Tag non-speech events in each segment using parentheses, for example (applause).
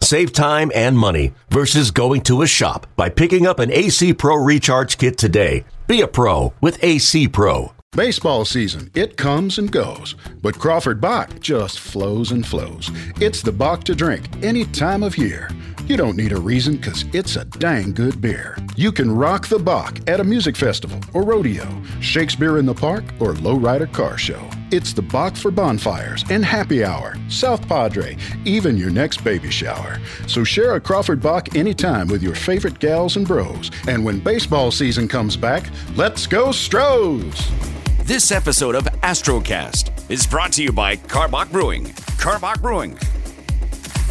Save time and money versus going to a shop by picking up an AC Pro Recharge Kit today. Be a pro with AC Pro. Baseball season, it comes and goes, but Crawford Bock just flows and flows. It's the Bock to drink any time of year. You don't need a reason because it's a dang good beer. You can rock the Bock at a music festival or rodeo, Shakespeare in the Park, or lowrider car show. It's the Bock for bonfires and happy hour, South Padre, even your next baby shower. So share a Crawford Bock anytime with your favorite gals and bros. And when baseball season comes back, let's go Stros! This episode of Astrocast is brought to you by Karbach Brewing. Karbach Brewing.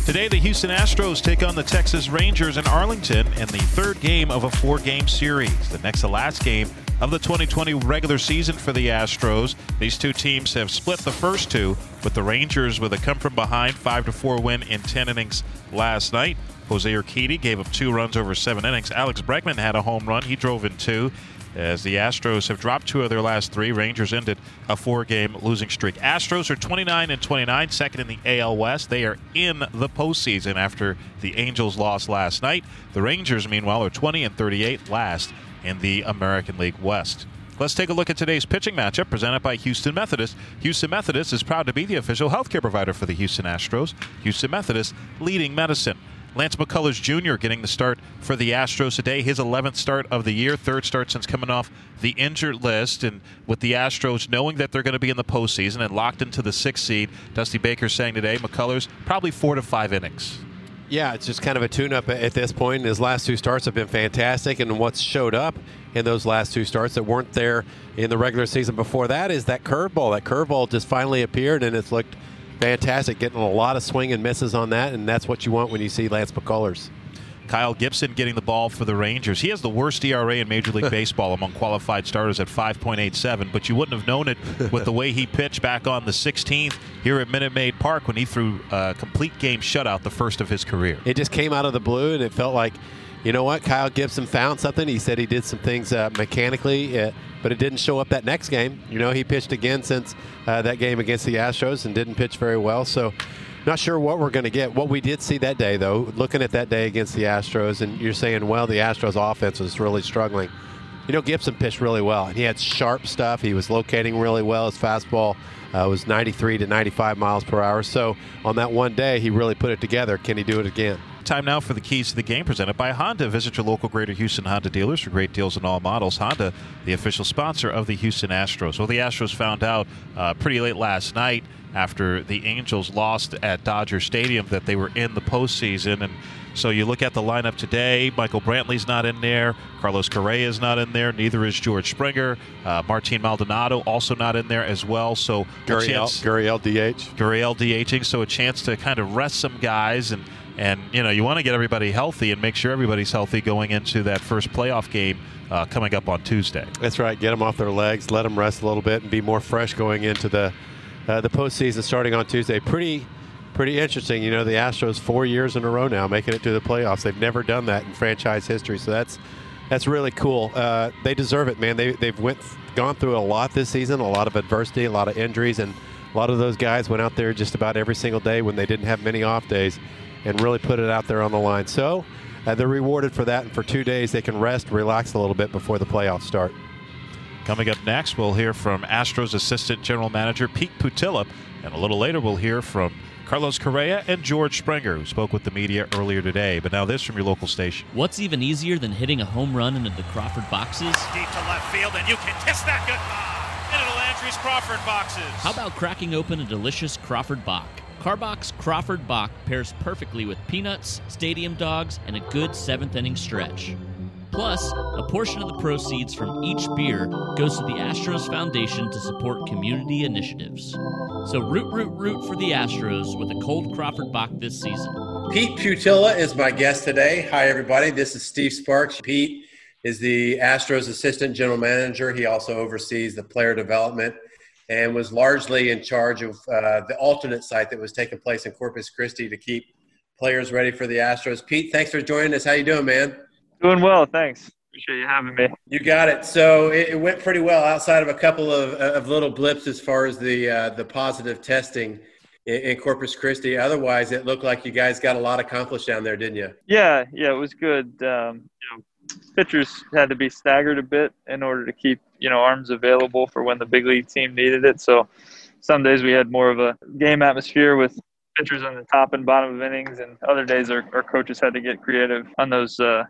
Today, the Houston Astros take on the Texas Rangers in Arlington in the third game of a four game series. The next to last game of the 2020 regular season for the Astros. These two teams have split the first two, with the Rangers with a come from behind 5 4 win in 10 innings last night. Jose Urquidy gave up two runs over seven innings. Alex Bregman had a home run. He drove in two as the Astros have dropped two of their last three. Rangers ended a four-game losing streak. Astros are 29 and 29, second in the AL West. They are in the postseason after the Angels lost last night. The Rangers, meanwhile, are 20 and 38, last in the American League West. Let's take a look at today's pitching matchup presented by Houston Methodist. Houston Methodist is proud to be the official healthcare provider for the Houston Astros. Houston Methodist leading medicine. Lance McCullers Jr. getting the start for the Astros today. His 11th start of the year, third start since coming off the injured list. And with the Astros knowing that they're going to be in the postseason and locked into the sixth seed, Dusty Baker saying today, McCullers probably four to five innings. Yeah, it's just kind of a tune-up at this point. His last two starts have been fantastic, and what's showed up in those last two starts that weren't there in the regular season before that is that curveball. That curveball just finally appeared, and it's looked – fantastic, getting a lot of swing and misses on that, and that's what you want when you see Lance McCullers. Kyle Gibson getting the ball for the Rangers. He has the worst ERA in Major League (laughs) Baseball among qualified starters at 5.87, but you wouldn't have known it with the way he pitched back on the 16th here at Minute Maid Park when he threw a complete game shutout, the first of his career. It just came out of the blue, and it felt like, you know what, Kyle Gibson found something. He said he did some things uh, mechanically. Uh, but it didn't show up that next game. You know, he pitched again since uh, that game against the Astros and didn't pitch very well. So, not sure what we're going to get. What we did see that day, though, looking at that day against the Astros, and you're saying, well, the Astros offense was really struggling. You know, Gibson pitched really well. He had sharp stuff. He was locating really well. His fastball uh, was 93 to 95 miles per hour. So on that one day, he really put it together. Can he do it again? Time now for the keys to the game presented by Honda. Visit your local Greater Houston Honda dealers for great deals on all models. Honda, the official sponsor of the Houston Astros. Well, the Astros found out uh, pretty late last night after the Angels lost at Dodger Stadium that they were in the postseason. And so you look at the lineup today. Michael Brantley's not in there. Carlos Correa is not in there. Neither is George Springer. Uh, Martin Maldonado also not in there as well. So Gurriel, Gurriel DH. Gurriel DHing. So a chance to kind of rest some guys and and you know you want to get everybody healthy and make sure everybody's healthy going into that first playoff game uh, coming up on Tuesday. That's right. Get them off their legs, let them rest a little bit, and be more fresh going into the uh, the postseason starting on Tuesday. Pretty pretty interesting. You know, the Astros four years in a row now making it to the playoffs. They've never done that in franchise history, so that's that's really cool. Uh, they deserve it, man. They they've went gone through a lot this season, a lot of adversity, a lot of injuries, and a lot of those guys went out there just about every single day when they didn't have many off days and really put it out there on the line. So uh, they're rewarded for that, and for two days they can rest, relax a little bit before the playoffs start. Coming up next, we'll hear from Astros Assistant General Manager Pete Putila, and a little later we'll hear from Carlos Correa and George Springer, who spoke with the media earlier today. But now this from your local station. What's even easier than hitting a home run into the Crawford boxes? Deep to left field, and you can kiss that goodbye into the Landry's Crawford boxes. How about cracking open a delicious Crawford Bock? Karbach's Crawford Bock pairs perfectly with peanuts, stadium dogs, and a good seventh inning stretch. Plus, a portion of the proceeds from each beer goes to the Astros Foundation to support community initiatives. So root, root, root for the Astros with a cold Crawford Bock this season. Pete Putila is my guest today. Hi, everybody. This is Steve Sparks. Pete is the Astros assistant general manager. He also oversees the player development and was largely in charge of uh, the alternate site that was taking place in Corpus Christi to keep players ready for the Astros. Pete, thanks for joining us. How you doing, man? Doing well, thanks. Appreciate you having me. You got it. So it, it went pretty well outside of a couple of, of little blips as far as the uh, the positive testing in, in, Corpus Christi. Otherwise, it looked like you guys got a lot accomplished down there, didn't you? Yeah, yeah, it was good. Um, you know, pitchers had to be staggered a bit in order to keep you know arms available for when the big league team needed it. So some days we had more of a game atmosphere with pitchers on the top and bottom of innings, and other days our, our coaches had to get creative on those uh,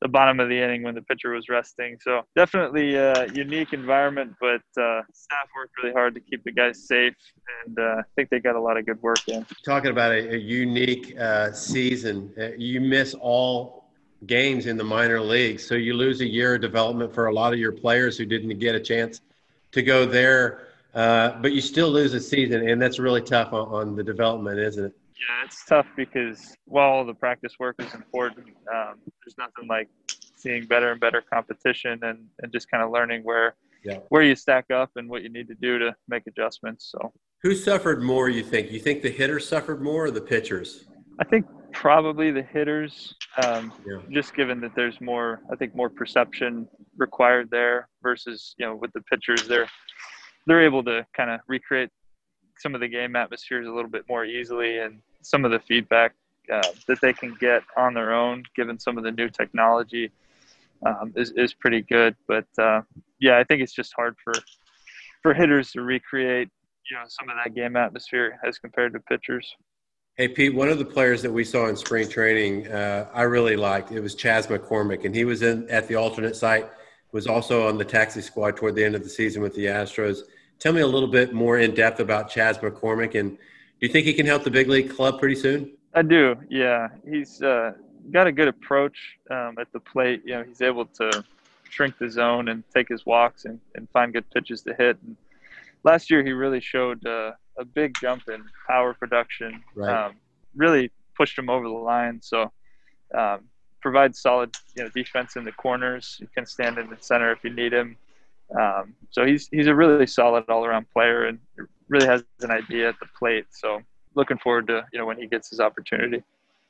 the bottom of the inning when the pitcher was resting. So definitely a unique environment, but uh, staff worked really hard to keep the guys safe, and uh, I think they got a lot of good work in. Talking about a, a unique uh, season, uh, you miss all games in the minor leagues, so you lose a year of development for a lot of your players who didn't get a chance to go there. Uh, but you still lose a season, and that's really tough on, on the development, isn't it? Yeah, it's tough because while the practice work is important, um, there's nothing like seeing better and better competition and, and just kind of learning where yeah. where you stack up and what you need to do to make adjustments. So, who suffered more? You think? You think the hitters suffered more, or the pitchers? I think probably the hitters. Um, yeah. Just given that there's more, I think more perception required there versus you know with the pitchers, they're they're able to kind of recreate some of the game atmospheres a little bit more easily and some of the feedback uh, that they can get on their own, given some of the new technology, um, is is pretty good. But uh, yeah, I think it's just hard for for hitters to recreate you know some of that game atmosphere as compared to pitchers. Hey Pete, one of the players that we saw in spring training, uh, I really liked. It was Chas McCormick, and he was in at the alternate site. Was also on the taxi squad toward the end of the season with the Astros. Tell me a little bit more in depth about Chas McCormick and do you think he can help the big league club pretty soon? I do. Yeah, he's uh, got a good approach um, at the plate. You know, he's able to shrink the zone and take his walks and, and find good pitches to hit. And last year, he really showed uh, a big jump in power production. Right. Um, really pushed him over the line. So um, provides solid you know defense in the corners. He can stand in the center if you need him. Um, so he's he's a really solid all around player and really has an idea at the plate. So looking forward to you know when he gets his opportunity.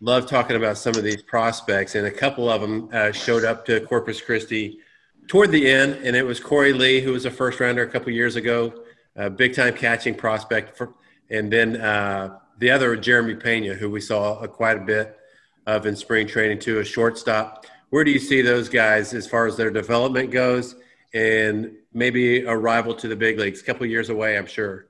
Love talking about some of these prospects, and a couple of them uh, showed up to Corpus Christi toward the end, and it was Korey Lee, who was a first rounder a couple years ago, a big time catching prospect, for, and then uh, the other Jeremy Pena, who we saw quite a bit of in spring training too, a shortstop. Where do you see those guys as far as their development goes, and maybe a rival to the big leagues? A couple years away, I'm sure.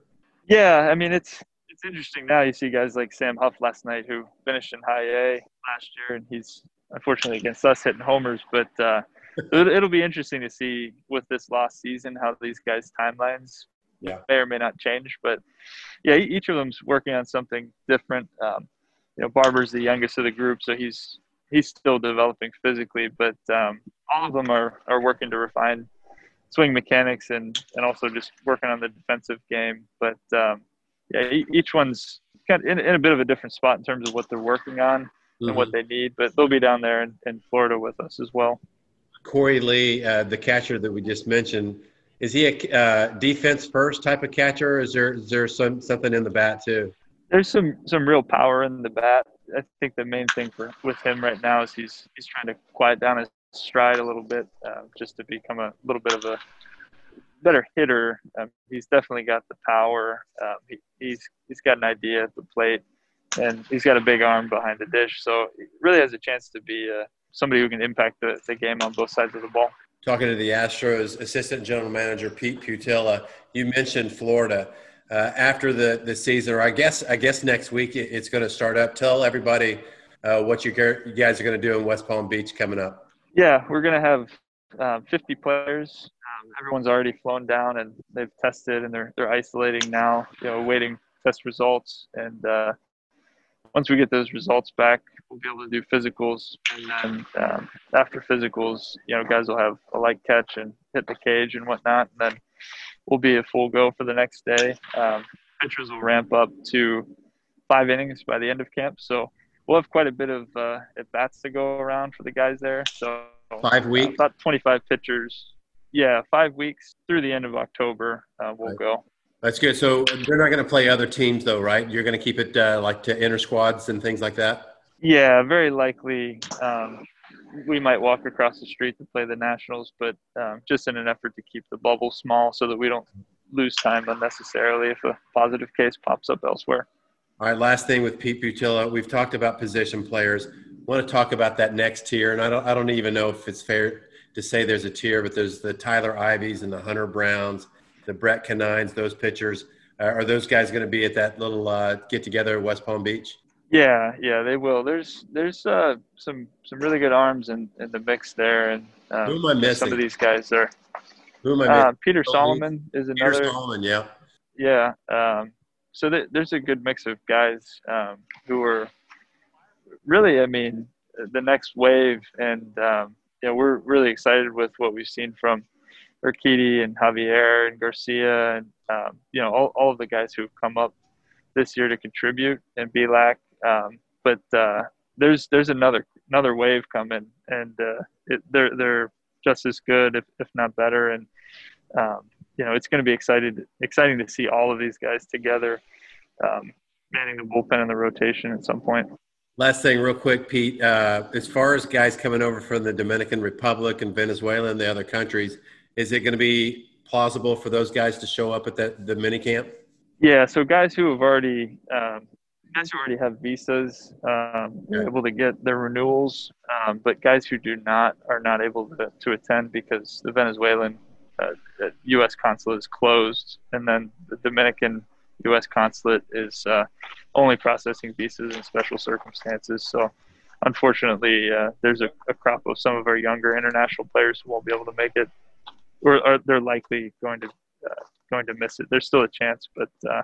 Yeah, I mean it's it's interesting now. You see guys like Sam Huff last night who finished in high A last year, and he's unfortunately against us hitting homers. But uh, (laughs) it'll be interesting to see with this last season how these guys' timelines yeah. may or may not change. But yeah, each of them's working on something different. Um, you know, Barber's the youngest of the group, so he's he's still developing physically, but um, all of them are, are working to refine swing mechanics and and also just working on the defensive game. But um, yeah, each one's kind of in, in, a bit of a different spot in terms of what they're working on mm-hmm. and what mm-hmm. they need. But they'll be down there in, in Florida with us as well. Korey Lee, uh, the catcher that we just mentioned, is he a uh, defense first type of catcher? is there is there some something in the bat too? There's some some real power in the bat. I think the main thing for with him right now is he's he's trying to quiet down his stride a little bit, uh, just to become a little bit of a better hitter. Um, he's definitely got the power. Um, he, he's he's got an idea at the plate, and he's got a big arm behind the dish. So he really has a chance to be uh, somebody who can impact the, the game on both sides of the ball. Talking to the Astros assistant general manager Pete Putila, you mentioned Florida. Uh, after the, the season, or I guess I guess next week it's going to start up. Tell everybody uh, what you, you guys are going to do in West Palm Beach coming up. Yeah, we're going to have uh, 50 players. Um, everyone's already flown down and they've tested and they're they're isolating now. You know, waiting test results. And uh, once we get those results back, we'll be able to do physicals. And then um, after physicals, you know, guys will have a light catch and hit the cage and whatnot. And then we'll be a full go for the next day. Um, pitchers will ramp up to five innings by the end of camp. So we'll have quite a bit of uh, at bats to go around for the guys there. So Five weeks. Uh, about 25 pitchers. Yeah, five weeks through the end of October. Uh, we'll Right. go. That's good. So they're not going to play other teams, though, right? You're going to keep it uh, like to inter squads and things like that. Yeah, very likely. Um, we might walk across the street to play the Nationals, but um, just in an effort to keep the bubble small so that we don't lose time unnecessarily if a positive case pops up elsewhere. All right. Last thing with Pete Putila, we've talked about position players. want to talk about that next tier, and I don't, I don't even know if it's fair to say there's a tier, but there's the Tyler Iveys and the Hunter Browns, the Brett Conines, those pitchers. Uh, are those guys going to be at that little uh, get together at West Palm Beach? Yeah, yeah, they will. There's there's uh, some some really good arms in, in the mix there, and um, Who am I missing? some of these guys are. Who am I Uh, missing? Peter Oh, Solomon is Peter another. Solomon, yeah. Yeah. Um, so th- there's a good mix of guys um, who are really, I mean, the next wave, and um, you know, we're really excited with what we've seen from Urquidy and Javier and Garcia, and um, you know, all, all of the guys who've come up this year to contribute and Bielak. Um, but uh, there's there's another another wave coming, and uh, it, they're they're just as good, if, if not better, and um, you know, it's going to be excited, exciting to see all of these guys together, um, manning the bullpen and the rotation at some point. Last thing, real quick, Pete. Uh, as far as guys coming over from the Dominican Republic and Venezuela and the other countries, is it going to be plausible for those guys to show up at that the mini camp? Yeah, so guys who have already um, guys who already have visas um, are able to get their renewals, um, but guys who do not are not able to, to attend because the Venezuelan uh, uh, U.S. consulate is closed, and then the Dominican U.S. consulate is uh, only processing visas in special circumstances. So, unfortunately, uh, there's a, a crop of some of our younger international players who won't be able to make it, or, or they're likely going to uh, going to miss it. There's still a chance, but uh,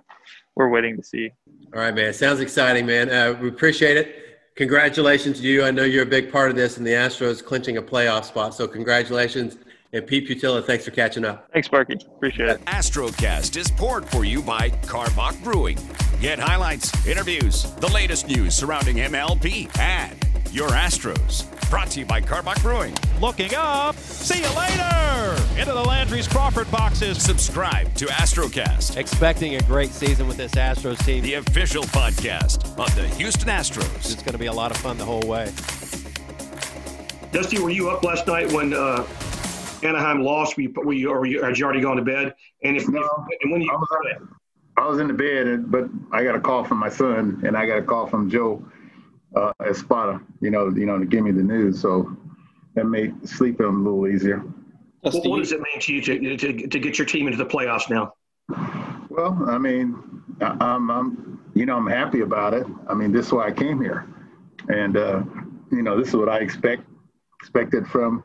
we're waiting to see. All right, man. Sounds exciting, man. Uh, we appreciate it. Congratulations to you. I know you're a big part of this, and the Astros clinching a playoff spot. So, congratulations. And Pete Putila, thanks for catching up. Thanks, Sparky. Appreciate it. Astrocast is poured for you by Karbach Brewing. Get highlights, interviews, the latest news surrounding MLB, and your Astros. Brought to you by Karbach Brewing. Looking up. See you later. Into the Landry's Crawford boxes. Subscribe to Astrocast, Expecting a great season with this Astros team. the official podcast of the Houston Astros. It's going to be a lot of fun the whole way. Dusty, were you up last night when uh, Anaheim lost? Were you, were you, or you, had you already gone to bed? And if, No, if and when you I was, I was in the bed, but I got a call from my son, and I got a call from Joe uh, Espada. You know, you know, to give me the news. So that made sleeping a little easier. what, what does it mean to you to, to, to get your team into the playoffs now? Well, I mean, I, I'm, I'm, you know, I'm happy about it. I mean, this is why I came here, and uh, you know, this is what I expect expected from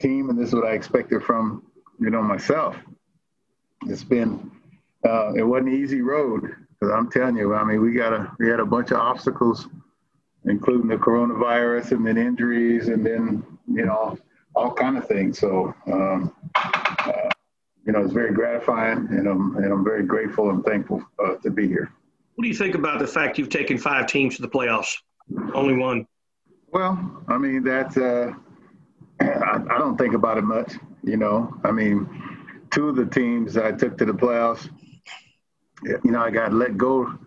team, and this is what I expected from you know myself. It's been, uh, it wasn't an easy road because I'm telling you, I mean, we got a we had a bunch of obstacles, including the coronavirus, and then injuries, and then you know all kind of things. So. Um, uh, you know, it's very gratifying, and I'm and I'm very grateful and thankful uh, to be here. What do you think about the fact you've taken five teams to the playoffs? Only one. Well, I mean that's uh, (clears throat) I, I don't think about it much. You know, I mean, two of the teams I took to the playoffs, you know, I got let go.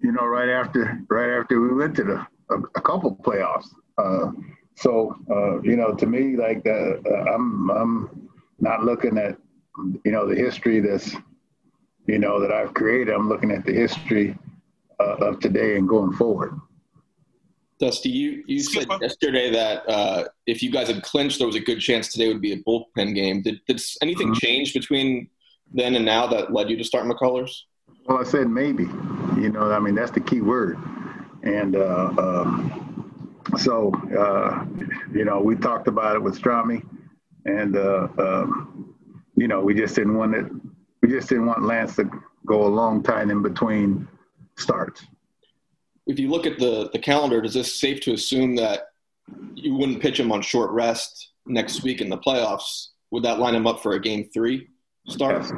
You know, right after right after we went to the a, a couple playoffs. Uh, so uh, you know, to me, like uh, I'm I'm not looking at you know the history that's you know that I've created. I'm looking at the history uh, of today and going forward. Dusty, you, you said yesterday that uh, if you guys had clinched, there was a good chance today would be a bullpen game. Did, did anything Mhm. change between then and now that led you to start McCullers? Well, I said maybe. You know, I mean that's the key word. And uh, um, so, uh, you know, we talked about it with Strami, and uh, um, you know, we just didn't want it. We just didn't want Lance to go a long time in between starts. If you look at the, the calendar, is this safe to assume that you wouldn't pitch him on short rest next week in the playoffs? Would that line him up for a game three start? Yes,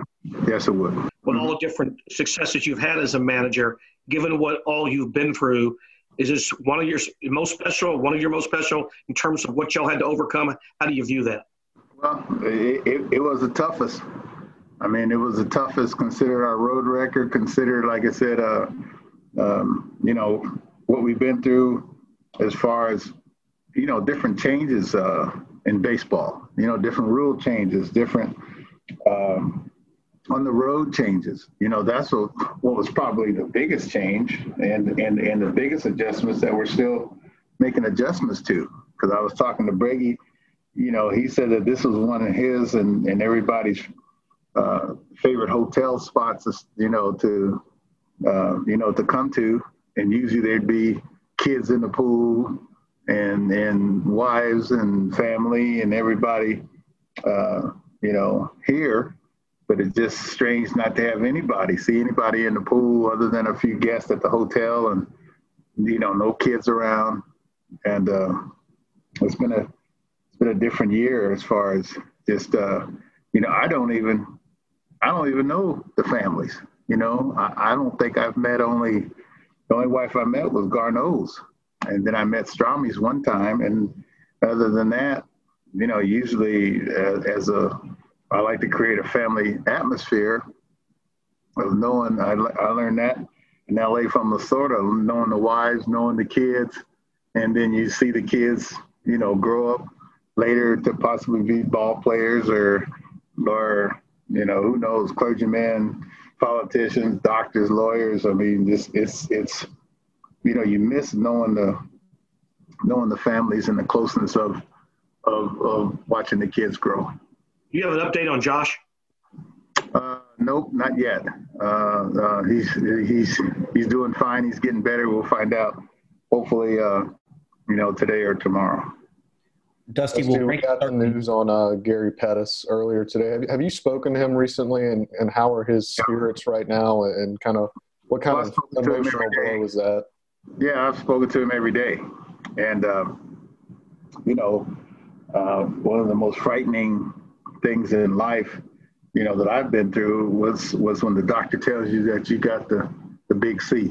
yes, it would. With all the different successes you've had as a manager, given what all you've been through, Is this one of your most special, one of your most special in terms of what y'all had to overcome? How do you view that? Well, it, it, it was the toughest. I mean, it was the toughest. Consider our road record. Consider, like I said, uh, um, you know, what we've been through as far as, you know, different changes uh, in baseball. You know, different rule changes, different um, on the road changes. You know, that's what, what was probably the biggest change and, and, and the biggest adjustments that we're still making adjustments to. Because I was talking to Brady, you know, he said that this was one of his and, and everybody's uh, favorite hotel spots, you know, to, uh, you know, to come to. And usually there'd be kids in the pool and, and wives and family and everybody, uh, you know, here but it's just strange not to have anybody see anybody in the pool other than a few guests at the hotel and you know no kids around. And uh, it's been a it's been a different year as far as just uh, you know I don't even I don't even know the families you know? I, I don't think I've met only the only wife I met was Garneau's and then I met Strami's one time and other than that you know usually as, as a I like to create a family atmosphere of knowing, I, I learned that in LA from Lasorda, knowing the wives, knowing the kids, and then you see the kids, you know, grow up later to possibly be ball players or, or, you know, who knows, clergymen, politicians, doctors, lawyers. I mean, this it's it's you know, you miss knowing the knowing the families and the closeness of of, of watching the kids grow. Do you have an update on Josh? Uh, nope, not yet. Uh, uh, he's he's he's doing fine. He's getting better. We'll find out. Hopefully, uh, you know, today or tomorrow. Dusty, we'll we got the news on uh, Gary Pettis earlier today. Have, have, you spoken to him recently, and, and how are his spirits right now, and kind of what kind well, of emotional blow is that? Yeah, I've spoken to him every day, and um, you know, uh, one of the most frightening things in life, you know, that I've been through was was when the doctor tells you that you got the the big C,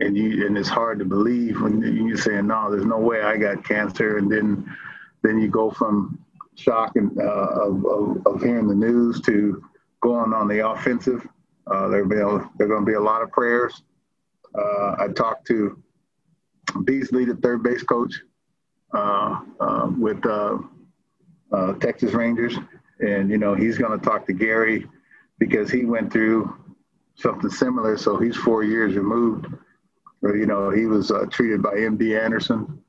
and you and it's hard to believe when you're saying, no, there's no way I got cancer, and then then you go from shock and uh, of, of, of, hearing the news to going on the offensive. Uh, there there are going to be a lot of prayers. Uh, I talked to Beasley, the third base coach, uh, uh, with uh, Texas Rangers, and you know he's going to talk to Gary because he went through something similar. So he's four years removed. Or, you know, he was uh, treated by MD Anderson,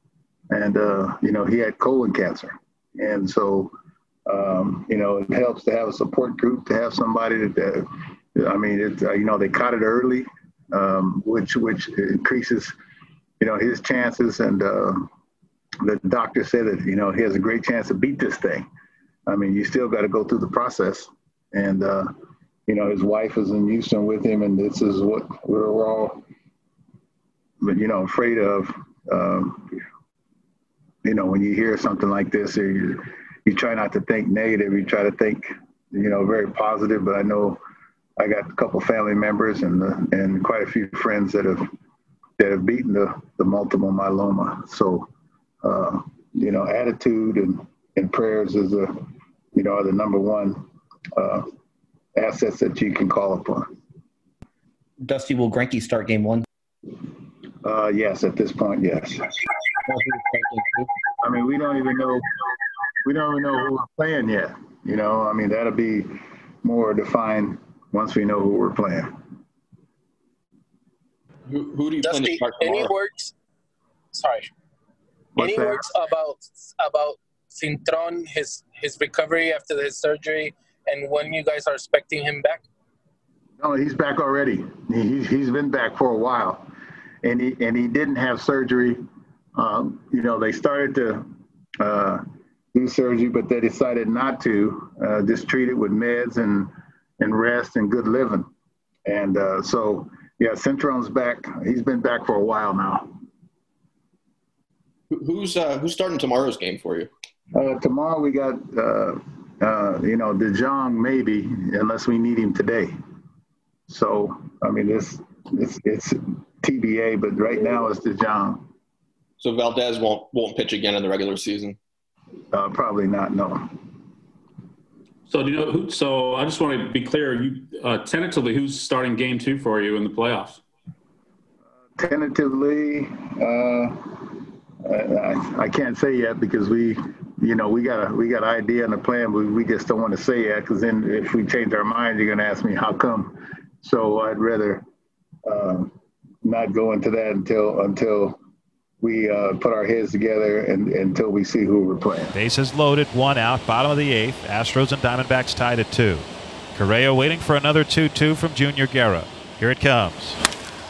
and uh, you know he had colon cancer, and so um, you know it helps to have a support group to have somebody that. I mean, it, uh, you know, they caught it early, um, which which increases, you know, his chances. And uh, the doctor said that you know he has a great chance to beat this thing. I mean, you still got to go through the process. And, uh, you know, his wife is in Houston with him, and this is what we're all, you know, afraid of. Um, you know, when you hear something like this, you, you try not to think negative. You try to think, you know, very positive. But I know I got a couple family members and the, and quite a few friends that have that have beaten the, the multiple myeloma. So, uh, you know, attitude and, and prayers is a you know, are the number one uh, assets that you can call upon. Dusty, will Greinke start game one? Uh, yes, at this point, yes. (laughs) I mean, we don't even know. We don't even know who we're playing yet. You know, I mean, that'll be more defined once we know who we're playing. Who, who do you Dusty, plan to Any words? Sorry. What's any that? words about about Cintron, his his recovery after his surgery, and when you guys are expecting him back? No, he's back already. He, he's been back for a while, and he and he didn't have surgery. Um, you know, they started to uh, do surgery, but they decided not to. Uh, just treat it with meds and and rest and good living. And uh, so, yeah, Cintron's back. He's been back for a while now. Who's uh, who's starting tomorrow's game for you? Uh, tomorrow we got, uh, uh, you know, DeJong maybe, unless we need him today. So, I mean, it's, it's, it's TBA, but right now it's DeJong. So Valdez won't won't pitch again in the regular season. Uh, probably not. No. So do you know who? So I just want to be clear. You uh, tentatively, who's starting Game Two for you in the playoffs? Tentatively, uh, I, I, can't say yet because we, you know, we got a we got an idea and a plan, but we just don't want to say yet because then if we change our mind, you're going to ask me how come. So I'd rather uh, not go into that until until we uh, put our heads together and, until we see who we're playing. Bases loaded, one out, bottom of the eighth. Astros and Diamondbacks tied at two. Correa waiting for another 2-2 from Junior Guerra. Here it comes.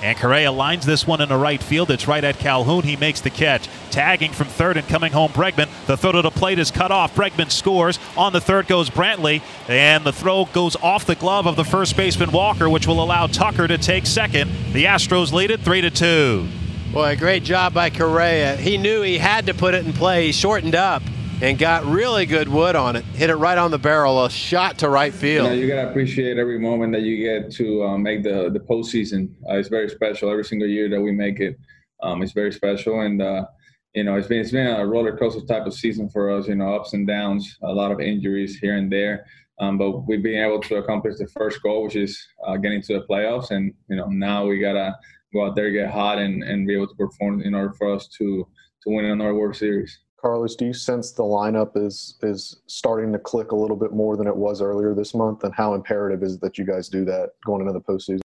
And Correa lines this one in the right field. It's right at Calhoun. He makes the catch. Tagging from third and coming home, Bregman. The throw to the plate is cut off. Bregman scores. On the third goes Brantley. And the throw goes off the glove of the first baseman Walker, which will allow Tucker to take second. The Astros lead it 3 to 2. Boy, great job by Correa. He knew he had to put it in play. He shortened up and got really good wood on it. Hit it right on the barrel, a shot to right field. Yeah, you gotta appreciate every moment that you get to uh, make the the postseason. Uh, it's very special. Every single year that we make it, um, it's very special. And uh, you know, it's been it's been a roller coaster type of season for us. You know, ups and downs, a lot of injuries here and there. Um, but we've been able to accomplish the first goal, which is uh, getting to the playoffs. And you know, now we gotta go out there, get hot, and, and be able to perform in order for us to to win another World Series. Carlos, do you sense the lineup is is starting to click a little bit more than it was earlier this month? And how imperative is it that you guys do that going into the postseason?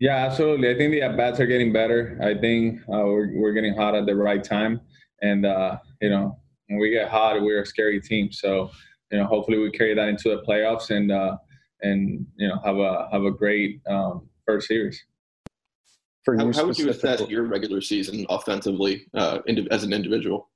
Yeah, absolutely. I think the at bats are getting better. I think uh, we're we're getting hot at the right time, and uh, you know when we get hot, we're a scary team. So you know hopefully we carry that into the playoffs and uh, and you know have a have a great um, first series for how, how would you assess your regular season offensively uh, as an individual?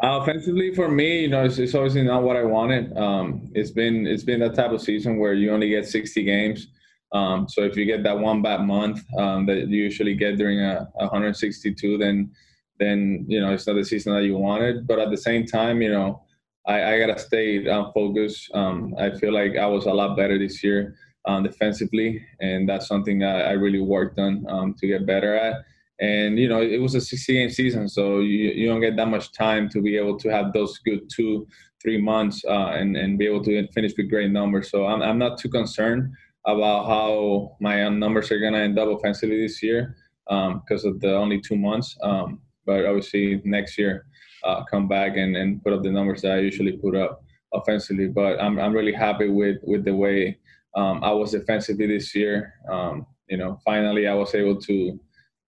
Uh, offensively, for me, you know, it's, it's obviously not what I wanted. Um, it's been it's been that type of season where you only get 60 games. Um, so if you get that one bad month um, that you usually get during a, a 162, then then you know it's not the season that you wanted. But at the same time, you know, I, I gotta stay uh, focused. Um, I feel like I was a lot better this year um, defensively, and that's something I, I really worked on um, to get better at. And you know, it was a 60 game season, so you, you don't get that much time to be able to have those good two, three months uh, and and be able to finish with great numbers. So I'm I'm not too concerned about how my numbers are gonna end up offensively this year because um, of the only two months. Um, but obviously next year, uh, come back and, and put up the numbers that I usually put up offensively. But I'm I'm really happy with with the way um, I was defensively this year. Um, you know, finally I was able to.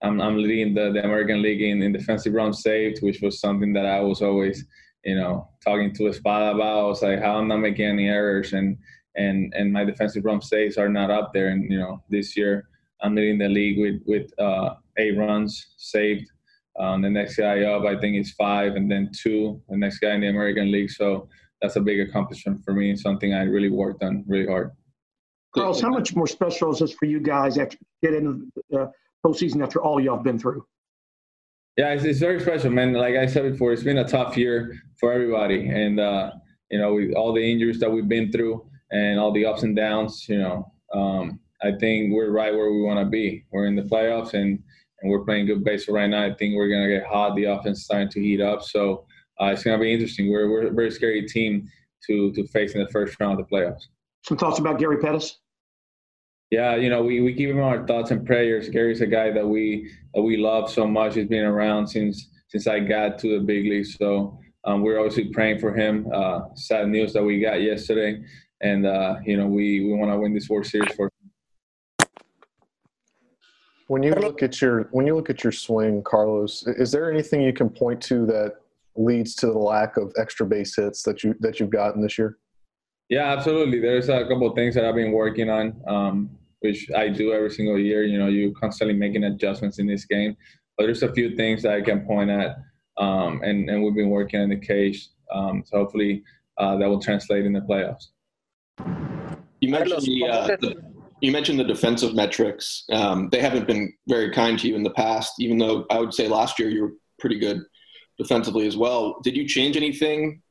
I'm, I'm leading the, the American League in, in defensive runs saved, which was something that I was always, you know, talking to Espada about. I was like, how I'm not making any errors, and and and my defensive run saves are not up there. And you know, this year I'm leading the league with with uh, eight runs saved. Um, the next guy up, I think, is five, and then two. The next guy in the American League. So that's a big accomplishment for me. Something I really worked on really hard. Carlos, how much more special is this for you guys after get uh, postseason after all y'all have been through? Yeah, it's, it's, very special, man. Like I said before, it's been a tough year for everybody, and uh, you know, we, all the injuries that we've been through and all the ups and downs. You know, um, I think we're right where we want to be. We're in the playoffs, and and we're playing good baseball right now. I think we're gonna get hot. The offense is starting to heat up, so uh, it's gonna be interesting. We're we're a very scary team to to face in the first round of the playoffs. Some thoughts about Gary Pettis? Yeah, you know, we, we keep him on our thoughts and prayers. Gary's a guy that we that we love so much. He's been around since since I got to the big league. So um, we're obviously praying for him. Uh, sad news that we got yesterday, and uh, you know, we we want to win this World Series for. Him. When you look at your when you look at your swing, Carlos, is there anything you can point to that leads to the lack of extra base hits that you that you've gotten this year? Yeah, absolutely. There's a couple of things that I've been working on, um, which I do every single year. You know, you're constantly making adjustments in this game, but there's a few things that I can point at, um, and and we've been working on the cage. Um, so hopefully uh, that will translate in the playoffs. You mentioned the, uh, the you mentioned the defensive metrics. Um, they haven't been very kind to you in the past, even though I would say last year you were pretty good defensively as well. Did you change anything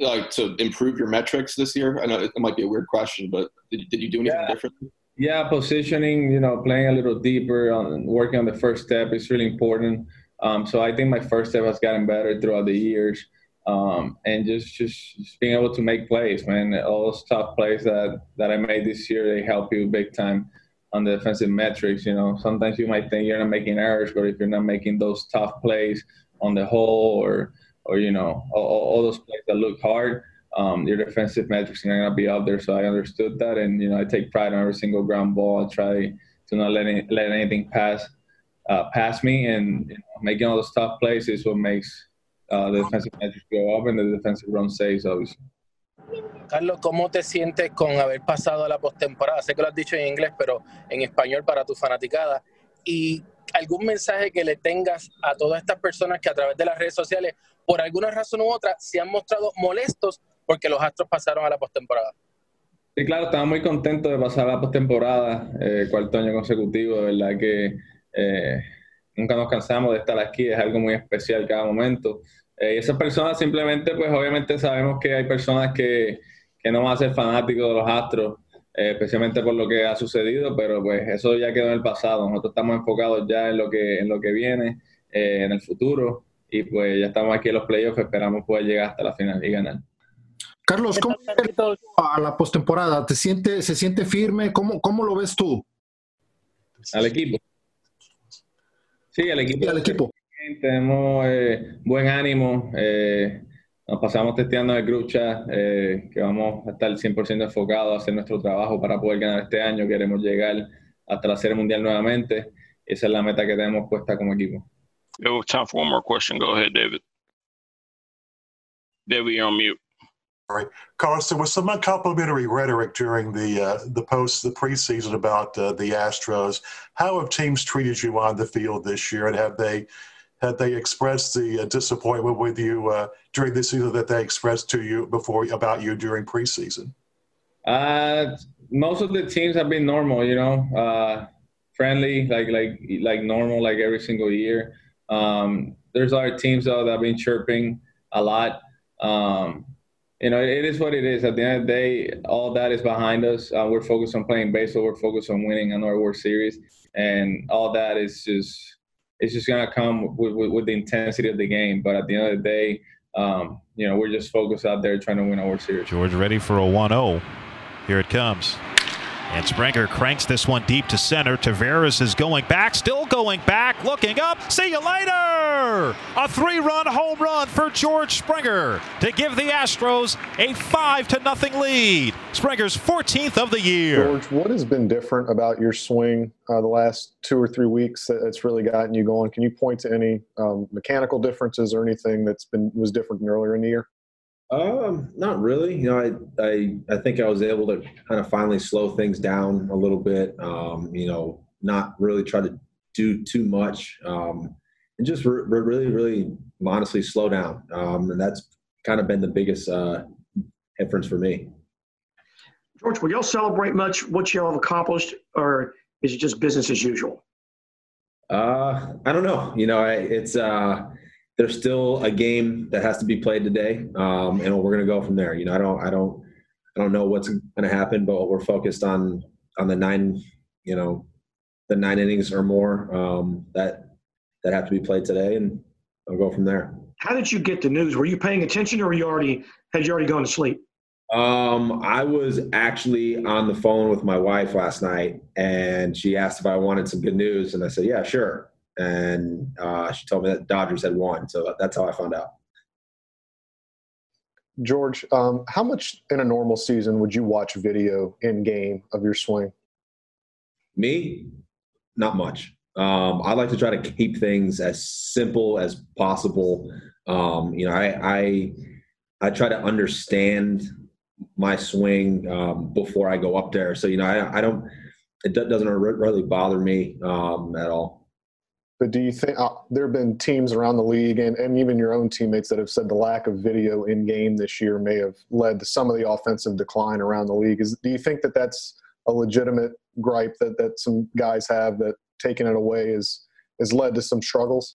like to improve your metrics this year? I know it might be a weird question, but did, did you do anything yeah. differently? Yeah, positioning, you know, playing a little deeper on working on the first step is really important. Um, so I think my first step has gotten better throughout the years. Um, and just, just, just being able to make plays, man. All those tough plays that that I made this year, they help you big time on the defensive metrics. You know, sometimes you might think you're not making errors, but if you're not making those tough plays on the hole or or you know all, all those plays that look hard, um, your defensive metrics are gonna be up there. So I understood that, and you know I take pride on every single ground ball. I try to not let any, let anything pass uh, pass me, and you know, making all those tough plays is what makes uh, the defensive metrics go up and the defensive run saves, obviously. Carlos, ¿cómo te sientes con haber pasado a la postemporada? Sé que lo has dicho en inglés, pero en español para tu fanaticada. Y algún mensaje que le tengas a todas estas personas que a través de las redes sociales, por alguna razón u otra, se han mostrado molestos porque los Astros pasaron a la postemporada. Sí, claro, estaba muy contento de pasar a la postemporada, eh, cuarto año consecutivo, de verdad que eh, nunca nos cansamos de estar aquí, es algo muy especial cada momento. Eh, y esas personas simplemente, pues obviamente sabemos que hay personas que, que no van a ser fanáticos de los Astros, eh, especialmente por lo que ha sucedido, pero pues eso ya quedó en el pasado. Nosotros estamos enfocados ya en lo que, en lo que viene, eh, en el futuro, y pues ya estamos aquí en los playoffs, esperamos poder llegar hasta la final y ganar. Carlos, ¿cómo a la postemporada? ¿Te siente, ¿Se siente firme? ¿Cómo, ¿Cómo lo ves tú? Al equipo. Sí, al equipo. Sí, al equipo. Tenemos eh, buen ánimo. Eh, nos pasamos testeando el group chat, eh, que vamos a estar 100% enfocados a hacer nuestro trabajo para poder ganar este año. Queremos llegar hasta la Serie Mundial nuevamente. Esa es la meta que tenemos puesta como equipo. Yo, time for one more question. Go ahead, David. David, you're on mute. Right, Carlos. There was some uncomplimentary rhetoric during the uh, the post the preseason about uh, the Astros. How have teams treated you on the field this year, and have they had they expressed the uh, disappointment with you uh, during this season that they expressed to you before about you during preseason? Uh, most of the teams have been normal, you know, uh, friendly, like like like normal, like every single year. Um, there's other teams though that have been chirping a lot. Um, you know, it is what it is. At the end of the day, all that is behind us. Uh, we're focused on playing baseball. We're focused on winning another World Series, and all that is just it's just gonna come with, with, with, the intensity of the game. But at the end of the day, um, you know, we're just focused out there trying to win a World Series. George ready for a 1-0. Here it comes. And Springer cranks this one deep to center. Taveras is going back, still going back, looking up. See you later! A three-run home run for George Springer to give the Astros a five to nothing lead. Springer's 14th of the year. George, what has been different about your swing uh, the last two or three weeks that's really gotten you going? Can you point to any um, mechanical differences or anything that's been was different than earlier in the year? Um, not really. You know, I, I I think I was able to kind of finally slow things down a little bit. Um, you know, not really try to do too much, um, and just re- really, really honestly slow down. Um, and that's kind of been the biggest uh, difference for me. George, will y'all celebrate much what y'all have accomplished, or is it just business as usual? Uh, I don't know. You know, I, it's uh, there's still a game that has to be played today, um, and we're going to go from there. You know, I don't, I don't, I don't know what's going to happen, but we're focused on on the nine, you know, the nine innings or more um, that that have to be played today, and I'll go from there. How did you get the news? Were you paying attention, or were you already had you already gone to sleep? Um, I was actually on the phone with my wife last night, and she asked if I wanted some good news, and I said, "Yeah, sure." And uh, she told me that Dodgers had won. So that's how I found out. George, um, how much in a normal season would you watch video in game of your swing? Me, not much. Um, I like to try to keep things as simple as possible. Um, you know, I, I, I try to understand my swing um, before I go up there. So you know, I, I don't. It doesn't really bother me um, at all. But do you think uh, there have been teams around the league and, and even your own teammates that have said the lack of video in game this year may have led to some of the offensive decline around the league? Is, do you think that that's a legitimate gripe that, that some guys have that taking it away is has led to some struggles?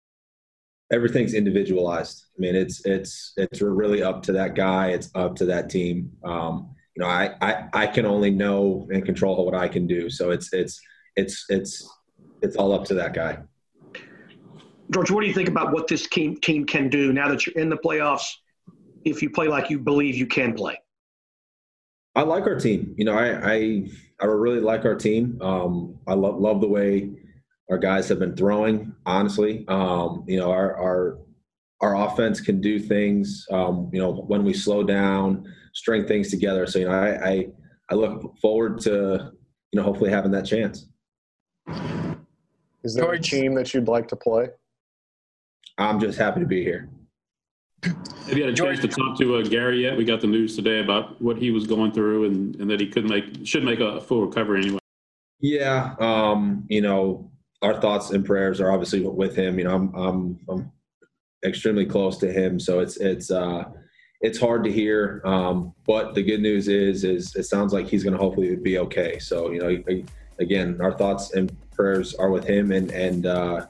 Everything's individualized. I mean, it's it's it's really up to that guy. It's up to that team. Um, you know, I, I I can only know and control what I can do. So it's it's it's it's it's all up to that guy. George, what do you think about what this team team can do now that you're in the playoffs? If you play like you believe you can play, I like our team. You know, I I, I really like our team. Um, I love love the way our guys have been throwing. Honestly, um, you know, our our our offense can do things. Um, you know, when we slow down, string things together. So you know, I, I I look forward to you know hopefully having that chance. Is there a team that you'd like to play? I'm just happy to be here. Have you had a chance to talk to uh, Gary yet? We got the news today about what he was going through and, and that he couldn't make should make a full recovery anyway. Yeah, um, you know, our thoughts and prayers are obviously with him. You know, I'm I'm, I'm extremely close to him, so it's it's uh, it's hard to hear. Um, but the good news is is it sounds like he's going to hopefully be okay. So you know, again, our thoughts and prayers are with him and and uh,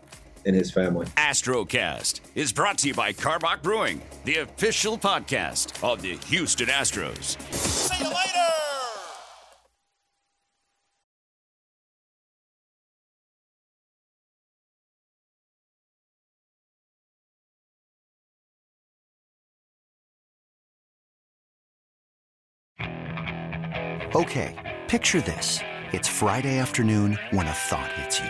and his family. Astrocast is brought to you by Karbach Brewing, the official podcast of the Houston Astros. See you later. Okay, picture this. It's Friday afternoon when a thought hits you.